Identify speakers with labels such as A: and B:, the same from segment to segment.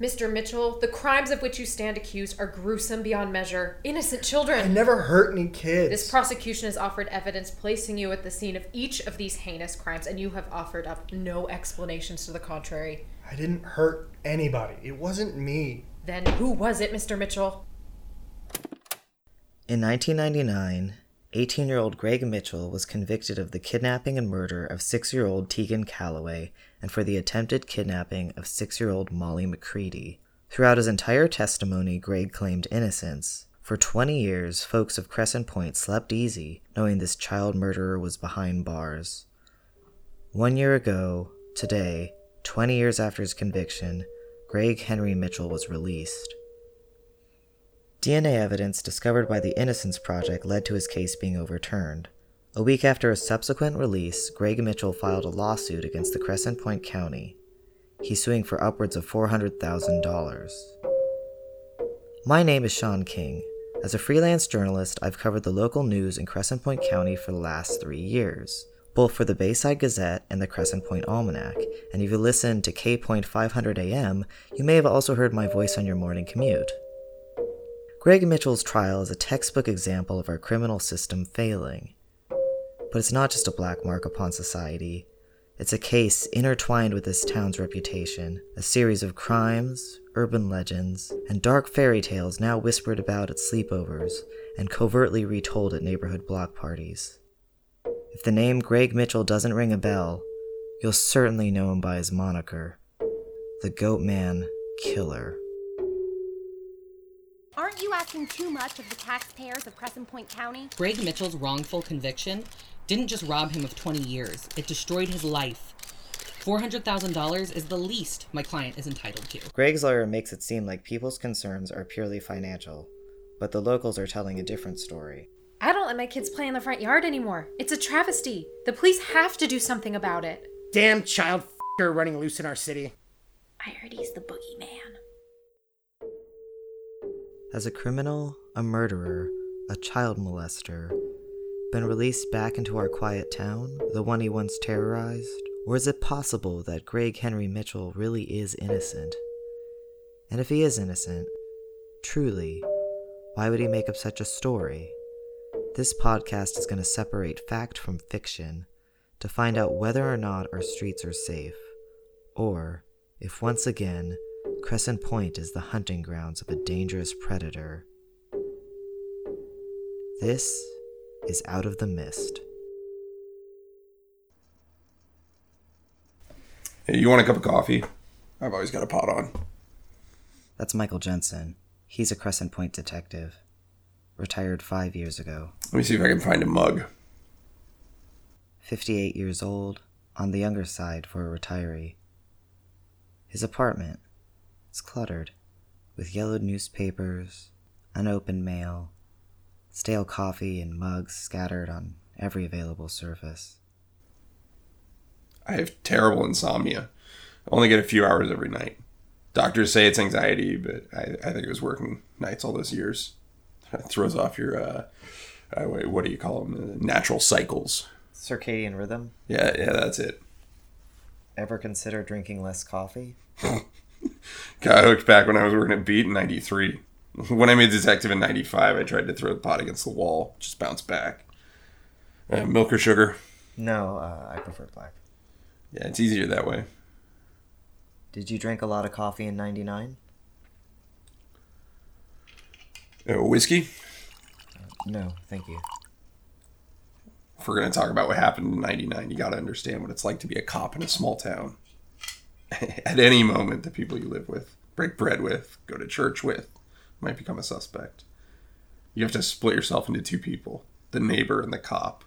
A: Mr. Mitchell, the crimes of which you stand accused are gruesome beyond measure. Innocent children.
B: I never hurt any kids.
A: This prosecution has offered evidence placing you at the scene of each of these heinous crimes, and you have offered up no explanations to the contrary.
B: I didn't hurt anybody. It wasn't me.
A: Then who was it, Mr. Mitchell?
C: In 1999, 18 year old Greg Mitchell was convicted of the kidnapping and murder of 6 year old Tegan Calloway and for the attempted kidnapping of 6 year old Molly McCready. Throughout his entire testimony, Greg claimed innocence. For 20 years, folks of Crescent Point slept easy, knowing this child murderer was behind bars. One year ago, today, 20 years after his conviction, Greg Henry Mitchell was released. DNA evidence discovered by the Innocence Project led to his case being overturned. A week after his subsequent release, Greg Mitchell filed a lawsuit against the Crescent Point County. He's suing for upwards of $400,000. My name is Sean King. As a freelance journalist, I've covered the local news in Crescent Point County for the last three years, both for the Bayside Gazette and the Crescent Point Almanac. And if you listen to K Point 500 AM, you may have also heard my voice on your morning commute. Greg Mitchell's trial is a textbook example of our criminal system failing. But it's not just a black mark upon society. It's a case intertwined with this town's reputation, a series of crimes, urban legends, and dark fairy tales now whispered about at sleepovers and covertly retold at neighborhood block parties. If the name Greg Mitchell doesn't ring a bell, you'll certainly know him by his moniker the Goat Man Killer.
D: Aren't you asking too much of the taxpayers of Crescent Point County?
E: Greg Mitchell's wrongful conviction didn't just rob him of 20 years, it destroyed his life. $400,000 is the least my client is entitled to.
C: Greg's lawyer makes it seem like people's concerns are purely financial, but the locals are telling a different story.
A: I don't let my kids play in the front yard anymore. It's a travesty. The police have to do something about it.
F: Damn child f***er running loose in our city.
D: I heard he's the boogeyman.
C: As a criminal, a murderer, a child molester, been released back into our quiet town, the one he once terrorized? Or is it possible that Greg Henry Mitchell really is innocent? And if he is innocent, truly, why would he make up such a story? This podcast is going to separate fact from fiction to find out whether or not our streets are safe, or if once again Crescent Point is the hunting grounds of a dangerous predator. This is Out of the Mist.
G: Hey, you want a cup of coffee? I've always got a pot on.
C: That's Michael Jensen. He's a Crescent Point detective. Retired five years ago.
G: Let me see if I can find a mug.
C: 58 years old, on the younger side for a retiree. His apartment is cluttered with yellowed newspapers, unopened mail, stale coffee, and mugs scattered on every available surface.
G: I have terrible insomnia. I only get a few hours every night. Doctors say it's anxiety, but I, I think it was working nights all those years. It throws off your, uh, uh, what do you call them? Uh, natural cycles.
C: Circadian rhythm?
G: Yeah, yeah, that's it.
C: Ever consider drinking less coffee?
G: Got hooked back when I was working at Beat in 93. When I made Detective in 95, I tried to throw the pot against the wall, just bounced back. Uh, milk or sugar?
C: No, uh, I prefer black.
G: Yeah, it's easier that way.
C: Did you drink a lot of coffee in 99?
G: Uh, whiskey?
C: No, thank you.
G: If we're going to talk about what happened in 99, you got to understand what it's like to be a cop in a small town. At any moment, the people you live with, break bread with, go to church with, might become a suspect. You have to split yourself into two people the neighbor and the cop.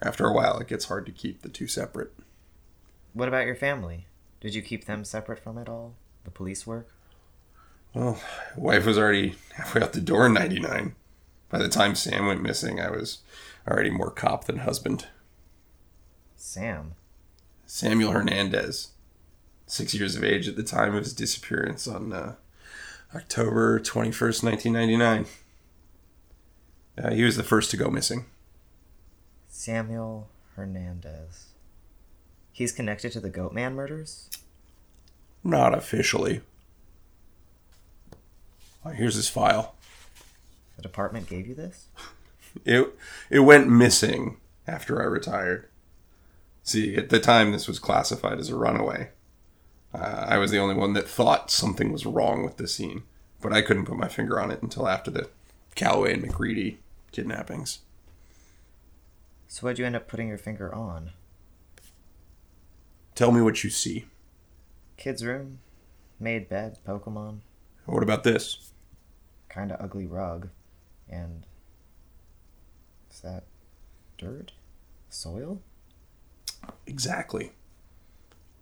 G: After a while, it gets hard to keep the two separate.
C: What about your family? Did you keep them separate from it all? The police work?
G: Well, wife was already halfway out the door in 99. By the time Sam went missing, I was already more cop than husband.
C: Sam?
G: Samuel Hernandez. Six years of age at the time of his disappearance on uh, October 21st, 1999. Uh, he was the first to go missing.
C: Samuel Hernandez. He's connected to the Goatman murders?
G: Not officially. Here's his file.
C: The department gave you this?
G: It it went missing after I retired. See, at the time, this was classified as a runaway. Uh, I was the only one that thought something was wrong with the scene, but I couldn't put my finger on it until after the Calloway and McCready kidnappings.
C: So what'd you end up putting your finger on?
G: Tell me what you see.
C: Kid's room? Made bed, Pokemon?
G: What about this?
C: Kinda ugly rug. And. Is that dirt? Soil?
G: Exactly.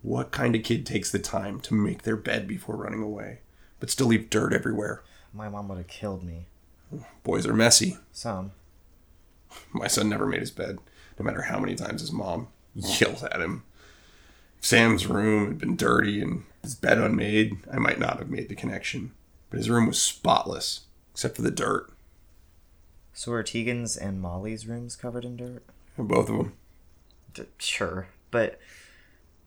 G: What kind of kid takes the time to make their bed before running away, but still leave dirt everywhere?
C: My mom would have killed me.
G: Boys are messy.
C: Some.
G: My son never made his bed, no matter how many times his mom yelled at him. If Sam's room had been dirty and his bed unmade, I might not have made the connection. But his room was spotless, except for the dirt.
C: So are Tegan's and Molly's rooms covered in dirt?
G: Both of them.
C: D- sure, but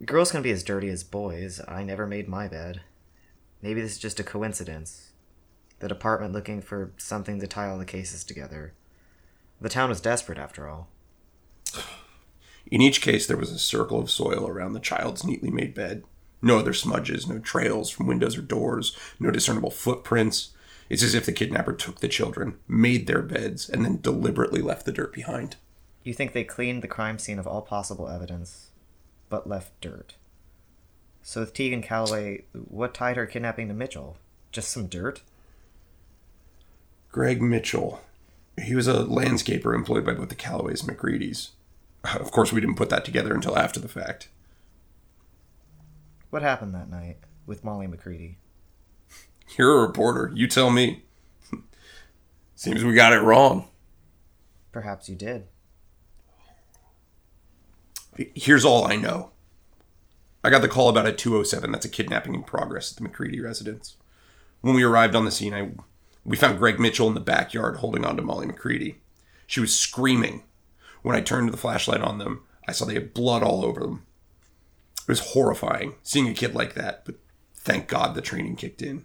C: girls can be as dirty as boys. I never made my bed. Maybe this is just a coincidence. The department looking for something to tie all the cases together. The town was desperate, after all.
G: In each case, there was a circle of soil around the child's neatly made bed. No other smudges, no trails from windows or doors, no discernible footprints. It's as if the kidnapper took the children, made their beds, and then deliberately left the dirt behind.
C: You think they cleaned the crime scene of all possible evidence, but left dirt. So with Tegan Calloway, what tied her kidnapping to Mitchell? Just some dirt?
G: Greg Mitchell. He was a landscaper employed by both the Calloways and McCready's. Of course, we didn't put that together until after the fact.
C: What happened that night with Molly McCready?
G: You're a reporter. You tell me. Seems we got it wrong.
C: Perhaps you did.
G: Here's all I know. I got the call about a 207 that's a kidnapping in progress at the McCready residence. When we arrived on the scene, I we found Greg Mitchell in the backyard holding on to Molly McCready. She was screaming. When I turned the flashlight on them, I saw they had blood all over them. It was horrifying seeing a kid like that, but thank God the training kicked in.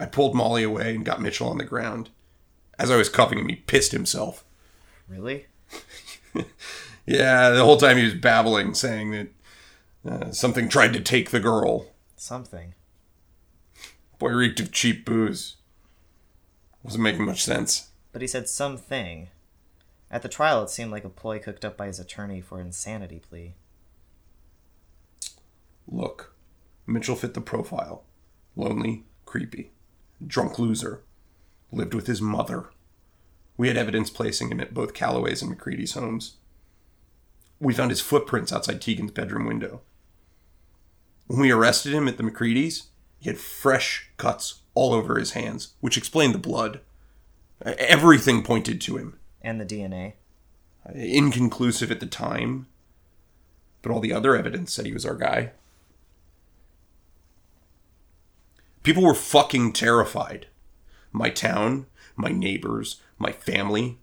G: I pulled Molly away and got Mitchell on the ground. As I was cuffing him, he pissed himself.
C: Really?
G: Yeah, the whole time he was babbling, saying that uh, something tried to take the girl.
C: Something.
G: Boy reeked of cheap booze. Wasn't making much sense.
C: But he said something. At the trial, it seemed like a ploy cooked up by his attorney for insanity plea.
G: Look, Mitchell fit the profile. Lonely, creepy, drunk loser. Lived with his mother. We had evidence placing him at both Calloway's and McCready's homes. We found his footprints outside Tegan's bedroom window. When we arrested him at the McCready's, he had fresh cuts all over his hands, which explained the blood. Everything pointed to him.
C: And the DNA.
G: Inconclusive at the time, but all the other evidence said he was our guy. People were fucking terrified. My town, my neighbors, my family.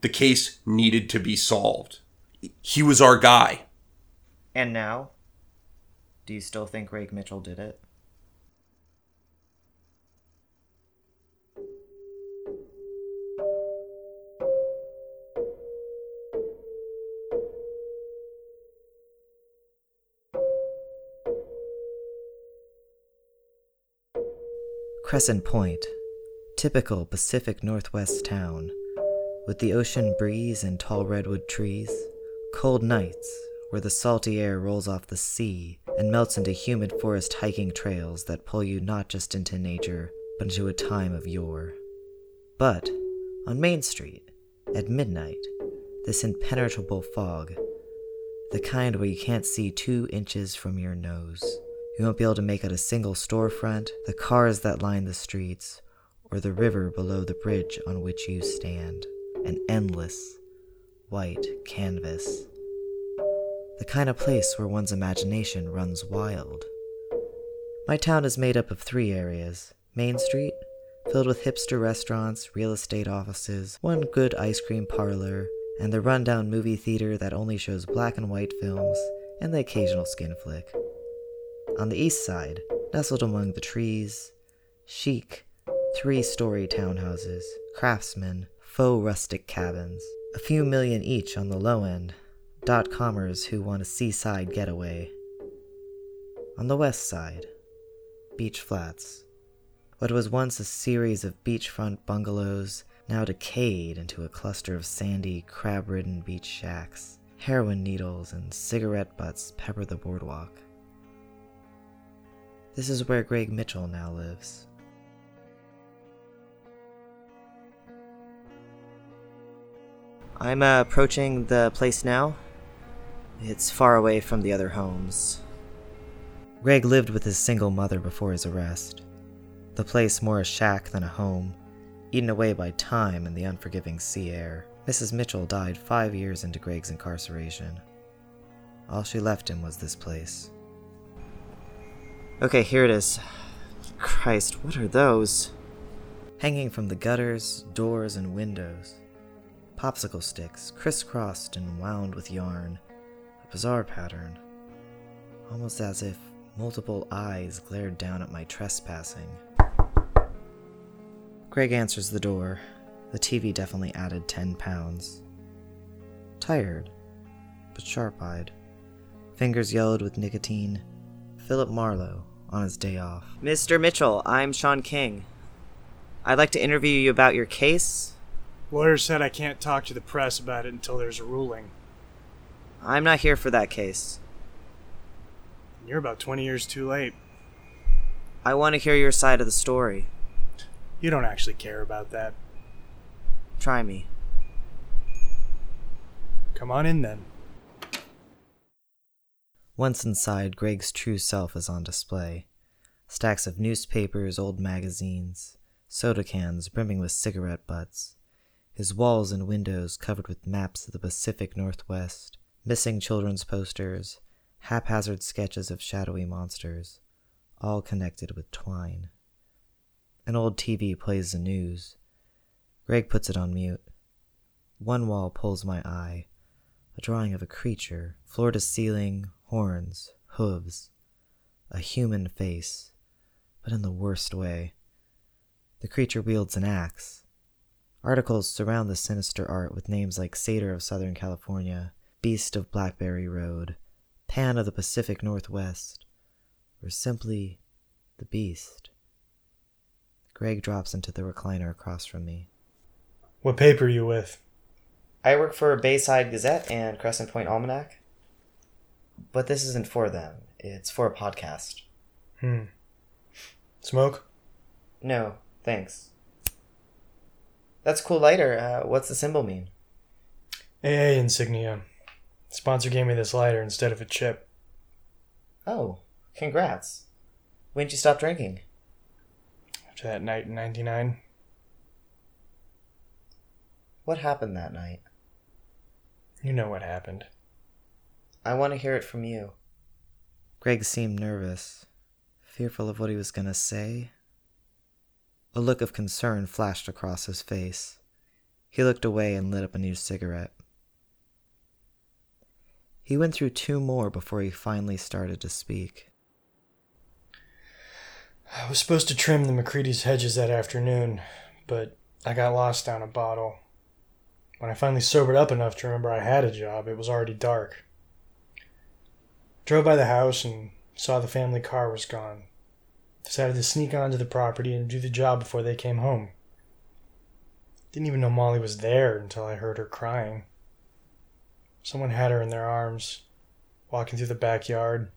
G: The case needed to be solved. He was our guy.
C: And now? Do you still think Greg Mitchell did it? Crescent Point, typical Pacific Northwest town, with the ocean breeze and tall redwood trees, cold nights where the salty air rolls off the sea and melts into humid forest hiking trails that pull you not just into nature, but into a time of yore. But on Main Street, at midnight, this impenetrable fog, the kind where you can't see two inches from your nose. You won't be able to make out a single storefront, the cars that line the streets, or the river below the bridge on which you stand. An endless, white canvas. The kind of place where one's imagination runs wild. My town is made up of three areas Main Street, filled with hipster restaurants, real estate offices, one good ice cream parlor, and the rundown movie theater that only shows black and white films and the occasional skin flick. On the east side, nestled among the trees, chic, Three story townhouses, craftsmen, faux rustic cabins, a few million each on the low end, dot commers who want a seaside getaway. On the west side, beach flats. What was once a series of beachfront bungalows now decayed into a cluster of sandy, crab ridden beach shacks. Heroin needles and cigarette butts pepper the boardwalk. This is where Greg Mitchell now lives. I'm uh, approaching the place now. It's far away from the other homes. Greg lived with his single mother before his arrest. The place more a shack than a home, eaten away by time and the unforgiving sea air. Mrs. Mitchell died five years into Greg's incarceration. All she left him was this place. Okay, here it is. Christ, what are those? Hanging from the gutters, doors, and windows. Popsicle sticks, crisscrossed and wound with yarn. A bizarre pattern. Almost as if multiple eyes glared down at my trespassing. Greg answers the door. The TV definitely added 10 pounds. Tired, but sharp eyed. Fingers yellowed with nicotine. Philip Marlowe on his day off. Mr. Mitchell, I'm Sean King. I'd like to interview you about your case.
B: Lawyer said I can't talk to the press about it until there's a ruling.
C: I'm not here for that case.
B: You're about 20 years too late.
C: I want to hear your side of the story.
B: You don't actually care about that.
C: Try me.
B: Come on in then.
C: Once inside, Greg's true self is on display. Stacks of newspapers, old magazines, soda cans brimming with cigarette butts, his walls and windows covered with maps of the Pacific Northwest, missing children's posters, haphazard sketches of shadowy monsters, all connected with twine. An old TV plays the news. Greg puts it on mute. One wall pulls my eye a drawing of a creature, floor to ceiling, horns, hooves, a human face, but in the worst way. The creature wields an axe. Articles surround the sinister art with names like Satyr of Southern California, Beast of Blackberry Road, Pan of the Pacific Northwest, or simply the Beast. Greg drops into the recliner across from me.
B: What paper are you with?
C: I work for Bayside Gazette and Crescent Point Almanac. But this isn't for them. It's for a podcast.
B: Hmm. Smoke?
C: No, thanks. That's cool lighter. Uh, what's the symbol mean?
B: AA insignia. Sponsor gave me this lighter instead of a chip.
C: Oh, congrats. When'd you stop drinking?
B: After that night in 99.
C: What happened that night?
B: You know what happened.
C: I want to hear it from you. Greg seemed nervous, fearful of what he was going to say. A look of concern flashed across his face. He looked away and lit up a new cigarette. He went through two more before he finally started to speak.
B: I was supposed to trim the McCready's hedges that afternoon, but I got lost down a bottle. When I finally sobered up enough to remember I had a job, it was already dark. Drove by the house and saw the family car was gone. Decided to sneak onto the property and do the job before they came home. Didn't even know Molly was there until I heard her crying. Someone had her in their arms, walking through the backyard.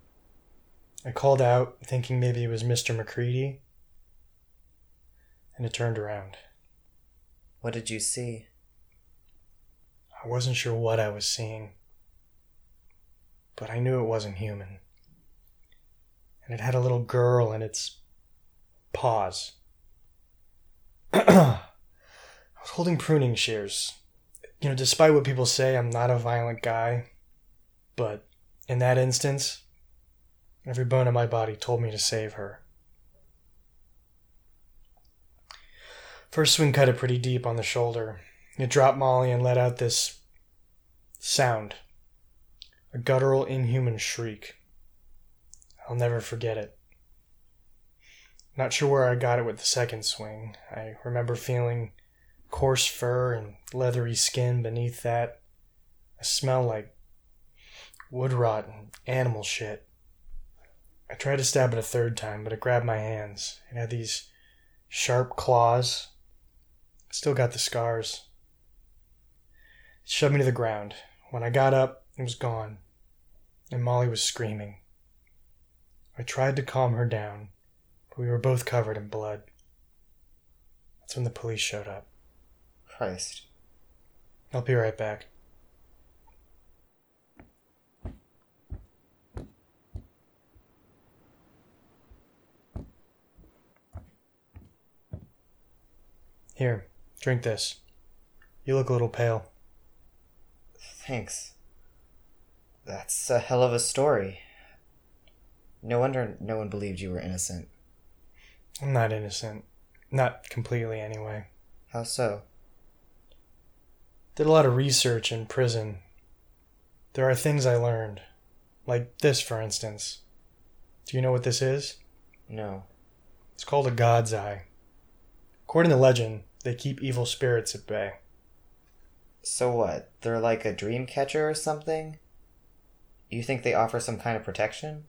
B: I called out, thinking maybe it was Mr. McCready, and it turned around.
C: What did you see?
B: I wasn't sure what I was seeing, but I knew it wasn't human. And it had a little girl in its paws. I was holding pruning shears. You know, despite what people say, I'm not a violent guy, but in that instance, every bone in my body told me to save her. First swing cut it pretty deep on the shoulder. It dropped Molly and let out this sound a guttural, inhuman shriek. I'll never forget it. Not sure where I got it with the second swing. I remember feeling coarse fur and leathery skin beneath that. A smell like wood rot and animal shit. I tried to stab it a third time, but it grabbed my hands. It had these sharp claws. I still got the scars. It shoved me to the ground. When I got up, it was gone, and Molly was screaming. I tried to calm her down, but we were both covered in blood. That's when the police showed up.
C: Christ.
B: I'll be right back. Here, drink this. You look a little pale.
C: Thanks. That's a hell of a story. No wonder no one believed you were innocent.
B: I'm not innocent. Not completely, anyway.
C: How so?
B: Did a lot of research in prison. There are things I learned. Like this, for instance. Do you know what this is?
C: No.
B: It's called a God's Eye. According to legend, they keep evil spirits at bay.
C: So what? They're like a dream catcher or something? You think they offer some kind of protection?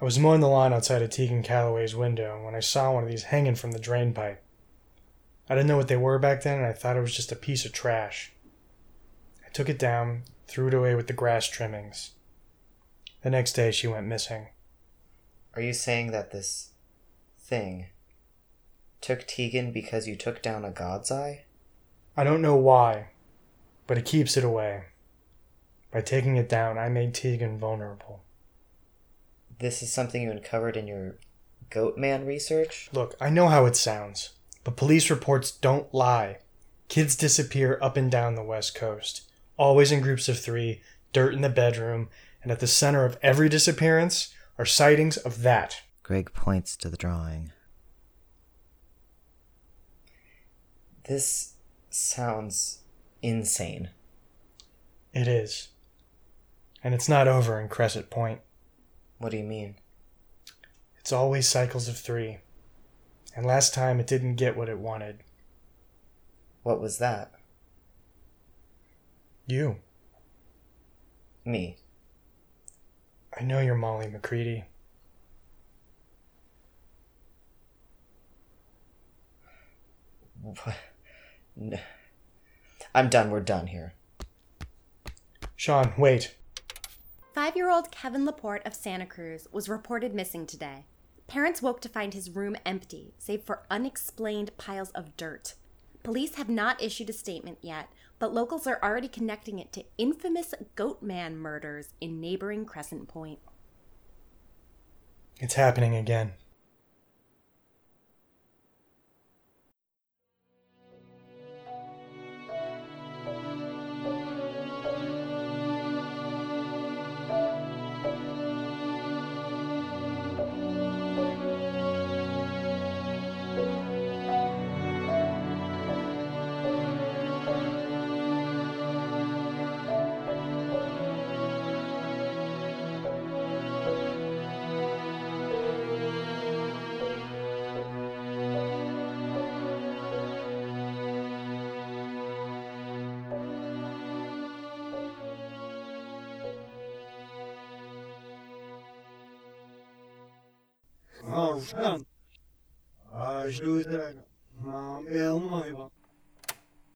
B: I was mowing the lawn outside of Tegan Calloway's window when I saw one of these hanging from the drain pipe. I didn't know what they were back then, and I thought it was just a piece of trash. I took it down, threw it away with the grass trimmings. The next day, she went missing.
C: Are you saying that this thing took Tegan because you took down a god's eye?
B: I don't know why, but it keeps it away. By taking it down, I made Tegan vulnerable.
C: This is something you uncovered in your Goatman research?
B: Look, I know how it sounds, but police reports don't lie. Kids disappear up and down the West Coast, always in groups of three, dirt in the bedroom, and at the center of every disappearance are sightings of that.
C: Greg points to the drawing. This sounds insane.
B: It is. And it's not over in Crescent Point.
C: What do you mean?
B: It's always cycles of three. And last time it didn't get what it wanted.
C: What was that?
B: You.
C: Me.
B: I know you're Molly McCready.
C: What? I'm done. We're done here.
B: Sean, wait.
D: Five year old Kevin Laporte of Santa Cruz was reported missing today. Parents woke to find his room empty, save for unexplained piles of dirt. Police have not issued a statement yet, but locals are already connecting it to infamous Goatman murders in neighboring Crescent Point.
B: It's happening again.
H: tavşan. Açlı não Mam elma iba.